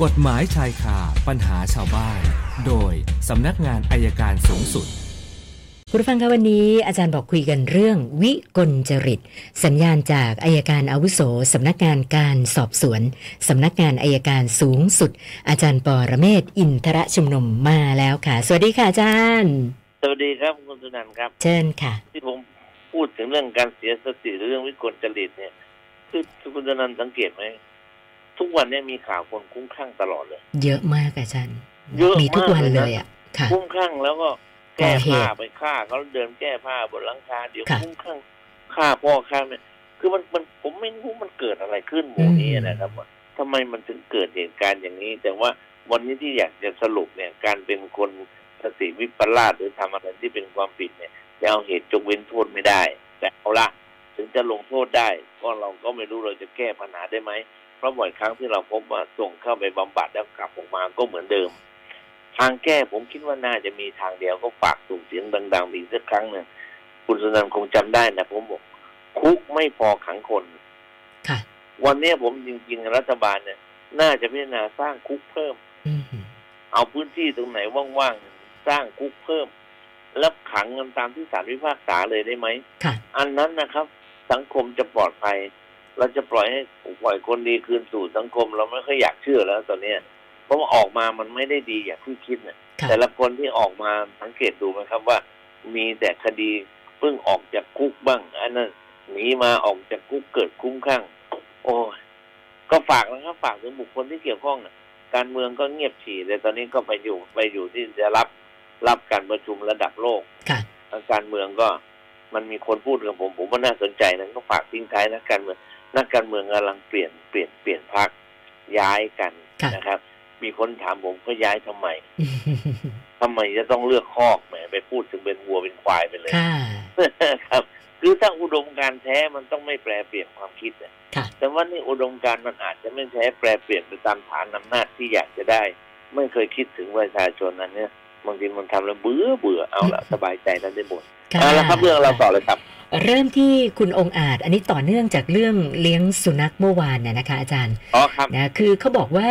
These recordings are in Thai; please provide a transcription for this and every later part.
กฎหมายชายคาปัญหาชาวบ้าน โดยสำนักงานอายการสูงสุดคุณผู้ฟังคะวันนี้อาจารย์บอกคุยกันเรื่องวิกลจริต สัญญาณจากอายการอาวุโสสำนักงานการสอบสวนสำนักงานอายการสูงสุด อาจารย์ปอระเมศวร์อินทรชุมนุมมาแล้วค่ะ สวัสดีค่ะอาจารย์ สวัสดีครับคุณสุนันท์ครับ เชิญค่ะ ที่ผมพูดถึงเรื่องการเสียสติหรือเรื่องวิกลจริตเนี่ย คือคุณสุนันท์สังเกตไหม ทุกวันเนี้มีข่าวคนคุ้มคลั่งตลอดเลย เยอะมากอาจารย์เยอะมากมีทุกวันเลยนะเลยอะค่ะคุ้มคลั่งแล้วก็แก้ก่อเหตุผ้าไปฆ่าเขาเดินแก้ผ้าบนหลังคาเดี๋ยวค่ะคุ้มคลั่งฆ่าพ่อฆ่าแม่คือมันมันผมไม่รู้มันเกิดอะไรขึ้นหมู่นี้นะครับว่าทำไมมันถึงเกิดเหตุการณ์อย่างนี้ แต่ว่าวันนี้ที่อยากจะสรุปเนี่ยการเป็นคนสติวิปลาสหรือทำอะไรที่เป็นความผิดเนี่ยจะเอาเหตุจงเว้นโทษไม่ได้ แต่เอาละถึงจะลงโทษได้ ก็เราก็ไม่รู้เราจะแก้ปัญหาได้ไหมเพราะบ่อยครั้งที่เราพบว่าส่งเข้าไปบำบัดแล้วกลับออกมาก็เหมือนเดิม ทางแก้ผมคิดว่าน่าจะมีทางเดียวก็ฝากส่งเสียงดังๆอีกสักครั้งหนึ่งคุณสุนันท์คงจำได้นะผมบอกคุกไม่พอขังคนค่ะวันนี้ผมจริงๆรัฐบาลเนี่ย น่าจะพิจารณาสร้างคุกเพิ่มอืมเอาพื้นที่ตรงไหนว่างๆสร้างคุกเพิ่ม แล้วขังกันตามที่ศาลพิพากษาเลยได้ไหมค่ะอันนั้นนะครับ สังคมจะปลอดภัย เราจะปล่อยให้ปล่อยคนดีคืนสู่สังคม เราไม่ค่อยอยากเชื่อแล้ว ตอนเนี้ยเพราะว่าออกมามันไม่ได้ดีอย่างที่คิดเนี่ยค่ะแต่ละคนที่ออกมาสังเกตดูไหมครับว่า มีแต่คดีเพิ่งออกจากคุกบ้างอันนั้นหนีมาออกจากคุกเกิดคุ้มข้างโอ้ยก็ฝากนะครับฝากถึงบุคคลที่เกี่ยวข้องนะการเมืองก็เงียบฉี่เลยตอนนี้ก็ไปอยู่ไปอยู่ที่จะรับรับการประชุมระดับโลกค่ะทางการเมืองก็ มันมีคนพูดกับผม ผมว่าน่าสนใจนะก็ฝากทิ้งท้ายนักการเมืองนักการเมืองกำลังเปลี่ยนเปลี่ยนเปลี่ยนพักย้ายกันค่ะนะครับ มีคนถามผมก็ย้ายทำไมทำไมจะต้องเลือกคอกแหมไปพูดถึงเป็นวัวเป็นควายไปเลยค่ะครับ คือถ้าอุดมการณ์แท้มันต้องไม่แปลเปลี่ยนความคิดอะค่ะแต่ว่านี่อุดมการณ์มันอาจจะไม่แท้แปลเปลี่ยนไปตามฐานอำนาจที่อยากจะได้ ไม่เคยคิดถึงประชาชนนั้นเนี่ย บางทีมันทำแล้วเบื่อเบื่อเอาละสบายใจแล้วได้หมดค่ะเอาละครับเรื่องเราต่อเลยครับ เริ่มที่คุณองค์อาจ อันนี้ต่อเนื่องจากเรื่องเลี้ยงสุนัขเมื่อวานน่ะนะคะอาจารย์อ๋อครับนะคือเขาบอกว่า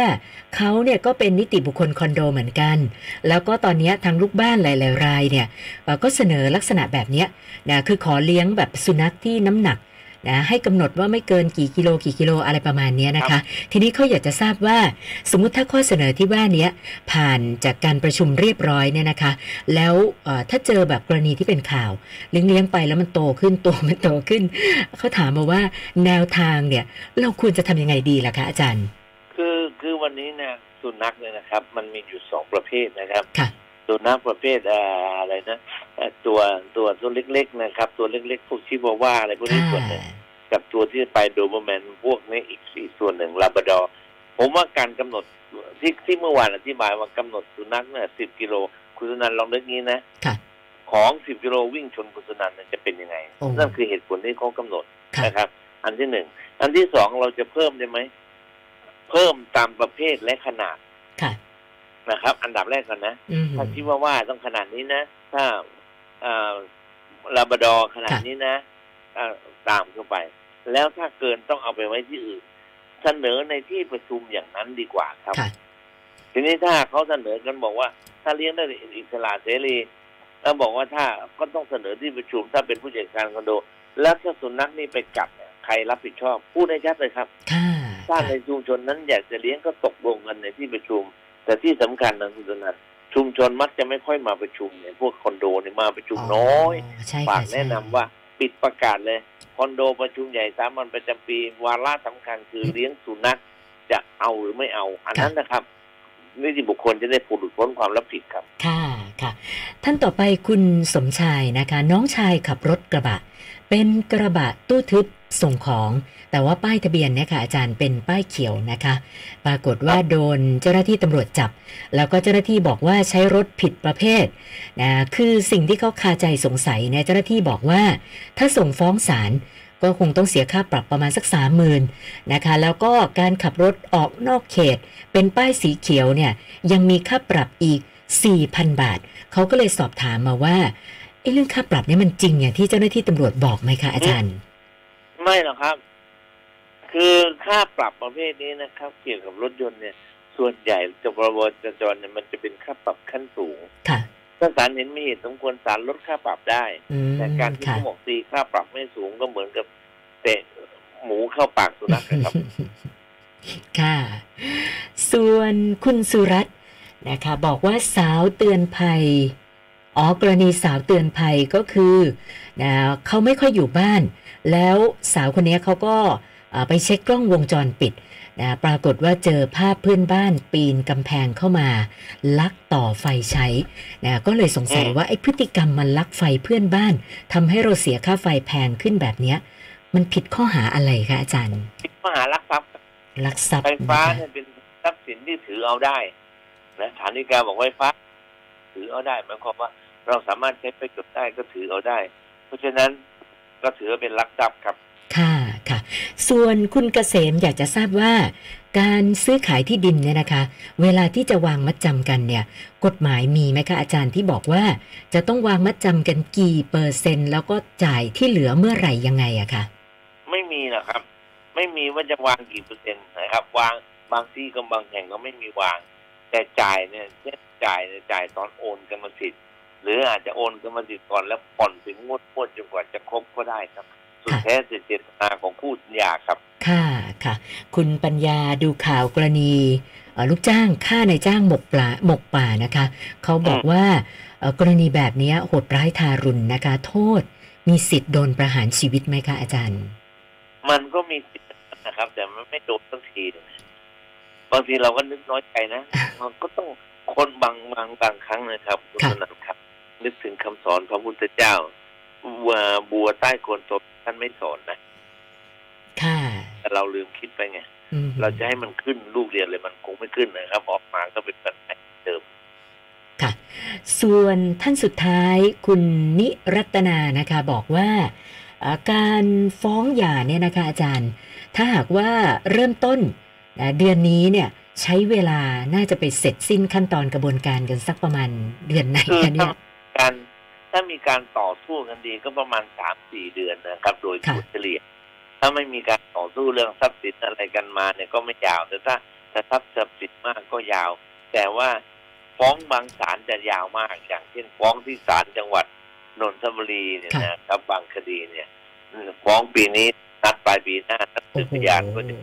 เขาเนี่ยก็เป็นนิติบุคคลคอนโดเหมือนกัน แล้วก็ตอนเนี้ยทางลูกบ้านหลายๆรายเนี่ยเอ่อก็เสนอลักษณะแบบเนี้ยนะคือขอเลี้ยงแบบสุนัขที่น้ำหนัก นะให้กำหนดว่าไม่เกินกี่กิโลกี่กิโลอะไรประมาณเนี้ยนะคะ ทีนี้เขาอยากจะทราบว่าสมมุติถ้าข้อเสนอที่ว่าเนี้ยผ่านจากการประชุมเรียบร้อยเนี่ยนะคะ แล้วเอ่อถ้าเจอแบบกรณีที่เป็นข่าวเลี้ยงเลี้ยงๆไปแล้วมันโตขึ้นตัวมันโตขึ้นเขาถามมาว่าแนวทางเนี่ยเราควรจะทำยังไงดีล่ะคะอาจารย์ คือคือวันนี้เนี่ยสุนัขเนี่ยนะครับ มันมีอยู่สองประเภทนะครับค่ะ สุนัขประเภทเอ่ออะไรนะเอ่อตัวตัวตัวเล็กๆนะครับ ตัวเล็กๆพวกชิวาว่าอะไรพวกนี้ส่วนหนึ่งกับตัวที่ไปโดเบอร์แมนพวกนี้อีกสี่ส่วนหนึ่งลาบราดอร์ผมว่าการกำหนดที่ที่เมื่อวานอธิบายว่ากำหนดสุนัขเนี่ยสิบกิโลคุณสุนันท์ลองนึกงี้นะค่ะของสิบกิโลวิ่งชนคุณสุนันท์เนี่ยจะเป็นยังไงโอ้นั่นคือเหตุผลที่เขากำหนดค่ะนะครับ อันที่หนึ่งอันที่สองเราจะเพิ่มได้ไหม เพิ่มตามประเภทและขนาดค่ะ นะครับ อันดับแรกก่อนนะอืมถ้าคิดว่าว่าต้องขนาดนี้นะ ถ้าอ่าลาบราดอร์ขนาดค่ะนี้นะอ่าตามเข้าไป แล้วถ้าเกินต้องเอาไปไว้ที่อื่น เสนอในที่ประชุมอย่างนั้นดีกว่าครับค่ะทีนี้ถ้าเขาเสนอกันบอกว่า ถ้าเลี้ยงได้อิสระเสรีแล้วบอกว่าถ้าก็ต้องเสนอที่ประชุมถ้าเป็นผู้จัดการคอนโด แล้วถ้าสุนัขนี่ไปกัดเนี่ยใครรับผิดชอบพูดให้ชัดเลยครับค่ะถ้าในชุมชนนั้นอยากจะเลี้ยงก็ตกลงกันในที่ประชุม แต่ที่สำคัญนะคุณธนัทชุมชนมักจะไม่ค่อยมาประชุมเนี่ยพวกคอนโดเนี่ยมาประชุมน้อยใช่ฝาค่ะกแนะนำว่าปิดประกาศเลย คอนโดประชุมใหญ่สามัญประจำปี วาระสำคัญคือเลี้ยงสุนัขจะเอาหรือไม่เอา อันนั้นนะครับนิติบุคคลจะได้ผูดพ้นความรับผิดครับ ค่ะค่ะ ท่านต่อไปคุณสมชายนะคะ น้องชายขับรถกระบะ เป็นกระบะตู้ทึบ ส่งของ แต่ว่าป้ายทะเบียนเนี่ยค่ะอาจารย์เป็นป้ายเขียวนะคะ ปรากฏว่าโดนเจ้าหน้าที่ตำรวจจับ แล้วก็เจ้าหน้าที่บอกว่าใช้รถผิดประเภทนะคือสิ่งที่เขาคาใจสงสัยเนี่ยเจ้าหน้าที่บอกว่า ถ้าส่งฟ้องศาลก็คงต้องเสียค่าปรับประมาณสักสามหมื่นนะคะ แล้วก็การขับรถออกนอกเขต เป็นป้ายสีเขียวเนี่ยยังมีค่าปรับอีก 4,000 บาท เขาก็เลยสอบถามมาว่าไอ้เรื่องค่าปรับเนี่ยมันจริงอย่างที่เจ้าหน้าที่ตำรวจบอกไหมคะอาจารย์ ไม่หรอกครับ คือค่าปรับประเภทนี้นะครับ เกี่ยวกับรถยนต์เนี่ย ส่วนใหญ่จะพรบจราจรเนี่ยมันจะเป็นค่าปรับขั้นสูงค่ะถ้าศาลเห็นมีเหตุสมควรศาลลดค่าปรับได้อืมแต่การที่ค่ะเขาบอกตีค่าปรับไม่สูงก็เหมือนกับเตะหมูเข้าปากสุนัขนะครับ ค่ะ ส่วนคุณสุรัตน์นะคะ บอกว่าสาวเตือนภัย อ๋อกรณีสาวเตือนภัยก็คือนะเขาไม่ค่อยอยู่บ้าน แล้วสาวคนนี้เขาก็เอ่อไปเช็คกล้องวงจรปิดนะปรากฏว่าเจอภาพเพื่อนบ้านปีนกำแพงเข้ามา ลักต่อไฟใช้นะก็เลยสงสัยอืมว่าไอ้พฤติกรรมมันลักไฟเพื่อนบ้านทำให้เราเสียค่าไฟแพงขึ้นแบบเนี้ย มันผิดข้อหาอะไรคะอาจารย์ผิดข้อหารักทรัพย์ลักทรัพย์ไฟฟ้านะคะเนี่ยเป็นทรัพย์สินที่ถือเอาได้นะฐานิกาบอกไฟฟ้า ถือเอาได้หมายความว่าเราสามารถใช้ประโยชน์ได้ก็ถือเอาได้ เพราะฉะนั้นก็ถือว่าเป็นลักทรัพย์ครับ ค่ะค่ะ ส่วนคุณเกษมอยากจะทราบว่า การซื้อขายที่ดินเนี่ยนะคะ เวลาที่จะวางมัดจำกันเนี่ย กฎหมายมีไหมคะอาจารย์ที่บอกว่า จะต้องวางมัดจำกันกี่เปอร์เซ็นต์ แล้วก็จ่ายที่เหลือเมื่อไหร่ยังไงอะคะไม่มีนะครับ ไม่มีว่าจะวางกี่เปอร์เซ็นต์นะครับ วางบางที่ก็บางแห่งก็ไม่มีวาง แต่จ่ายเนี่ยเช่นจ่ายเนี่ยจ่ายตอนโอนกรรมสิทธิ์หรืออาจจะโอนกรรมสิทธิ์ก่อนแล้วผ่อนถึงงวดงวดจนกว่าจะครบก็ได้ครับ สุดแท้แต่เจตนาของผู้สัญญาครับ ค่ะค่ะ คุณปัญญาดูข่าวกรณีเอ่อลูกจ้างฆ่าในายจ้างหมกปลาหมกป่านะคะ เขาบอกว่าเอ่อกรณีแบบเนี้ยโหดร้ายทารุณนะคะ โทษมีสิทธิ์โดนประหารชีวิตไหมคะอาจารย์ มันก็มีสิทธิ์นะครับ แต่มันไม่โดนสักทีหนึ่ง บางทีเราก็นึกน้อยใจนะมันก็ต้องคนบางบางบางครั้งนะครับคุณค่ะสนันครับ นึกถึงคำสอนพระพุทธเจ้าว่าบัวใต้โคนตมท่านไม่สอนนะค่ะแต่เราลืมคิดไปไงอืมเราจะให้มันขึ้นลูกเรียนเลยมันคงไม่ขึ้นนะครับ ออกมาก็เป็นแบบเดิมค่ะ ส่วนท่านสุดท้ายคุณนิรัตนานะคะ บอกว่าเอ่อการฟ้องหย่าเนี่ยนะคะอาจารย์ ถ้าหากว่าเริ่มต้นนะ เดือนนี้เนี่ยใช้เวลาน่าจะไปเสร็จสิ้นขั้นตอนกระบวนการกันสักประมาณเดือนไหนคือคะเนี่ถ้ายการถ้ามีการต่อสู้กันดีก็ประมาณสามสี่เดือนนะครับ โดยค่ะเฉลี่ย ถ้าไม่มีการต่อสู้เรื่องทรัพย์สินอะไรกันมาเนี่ยก็ไม่ยาว แต่ถ้าถ้าทรัพย์สินมากก็ยาว แต่ว่าฟ้องบางศาลจะยาวมาก อย่างเช่นฟ้องที่ศาลจังหวัดนนทบุรีเนี่ยนะครับบางคดีเนี่ยอืมฟ้องปีนี้นัดปลายปีหน้านัดสืโอ้บโหพยานก็จะ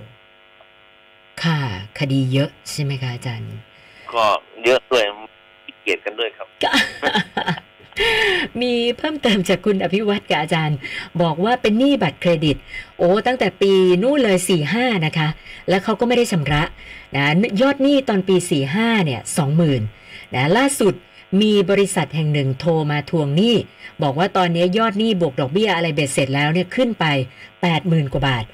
ค่ะคดีเยอะใช่ไหมคะอาจารย์ ก็เยอะด้วยขี้เกียจกันด้วยครับ มีเพิ่มเติมจากคุณอภิวัตกับอาจารย์ บอกว่าเป็นหนี้บัตรเครดิต โอ้ตั้งแต่ปีนู่นเลย4ี่ห้านะคะ แล้วเขาก็ไม่ได้ชำระนะยอดหนี้ตอนปี4ี่ห้าเนี่ยสองหมื่นนะล่าสุดมีบริษัทแห่งหนึ่งโทรมาทวงหนี้ บอกว่าตอนนี้ยอดหนี้บวกดอกเบี้ยอะไรเบ็ดเสร็จแล้วเนี่ยขึ้นไป 8 0,000 กว่าบาท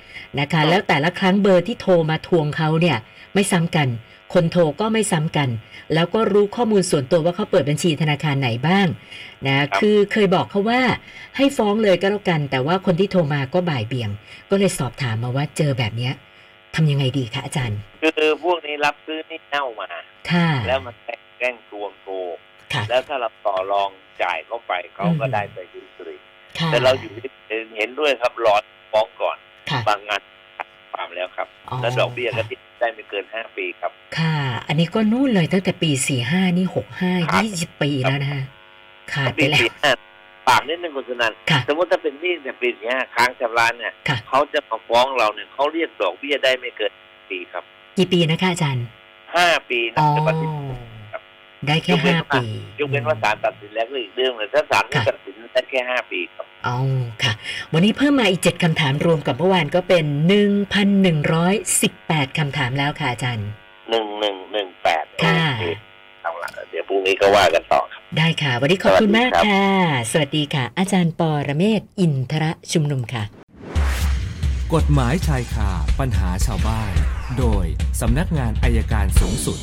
นะคะ แล้วแต่ละครั้งเบอร์ที่โทรมาทวงเขาเนี่ย ไม่ซ้ำกัน คนโทรก็ไม่ซ้ำกัน แล้วก็รู้ข้อมูลส่วนตัวว่าเขาเปิดบัญชีธนาคารไหนบ้างนะคือเคยบอกเขาว่าให้ฟ้องเลยก็แล้วกัน แต่ว่าคนที่โทรมาก็บ่ายเบี่ยง ก็เลยสอบถามมาว่าเจอแบบเนี้ยทำยังไงดีคะอาจารย์ คือพวกนี้รับซื้อนี่เน่ามาค่ะแล้วมันแกล้งทวงโกงค่ะแล้วถ้าเราต่อรองจ่ายเข้าไปเขาก็อืมได้ไปดุสรีค่ะแต่เราอยู่เห็นด้วยครับรอฟ้องก่อนค่ะบางงานความแล้วครับ แล้วดอกเบี้ยก็ติด ได้ไม่เกินห้าปีครับ ค่ะ อันนี้ก็นู่นเลยตั้งแต่ปีสี่ห้านี่หกห้าครับยี่สิบปีแล้วนะคะขาดไปปีแล้วสี่ห้าปากนิดนึงคุณสนันค่ะสมมติถ้าเป็นหนี้เนี่ยปีสี่ห้าค้างชำระเนี่ยค่ะเขาจะมาฟ้องเราเนี่ยเขาเรียกดอกเบี้ยได้ไม่เกินปีครับ กี่ปีนะคะอาจารย์ห้าปีนะอ๋อแต่ปฏิบัติครับ ได้แค่ยกเว้นห้าว่าปียกเว้นว่าศาลตัดสินแล้วก็อีกเรื่องเลยถ้าศาลไม่ค่ะตัดสินได้แค่ห้าปีครับอ๋อค่ะ วันนี้เพิ่มมาอีกเจ็ดคำถามรวมกับเมื่อวานก็เป็นหนึ่งพันหนึ่งร้อยสิบแปดคำถามแล้วค่ะอาจารย์หนึ่งหนึ่งหนึ่งแปดค่ะโอเคเอาละเดี๋ยวพรุ่งนี้ก็ว่ากันต่อครับได้ค่ะ วันนี้ขอบคุณมากสวัสดีครับค่ะ สวัสดีค่ะ อาจารย์ปอระเมศวร์อินทระชุมนุมค่ะ กฎหมายชายคาปัญหาชาวบ้าน โดยสำนักงานอายการสูงสุด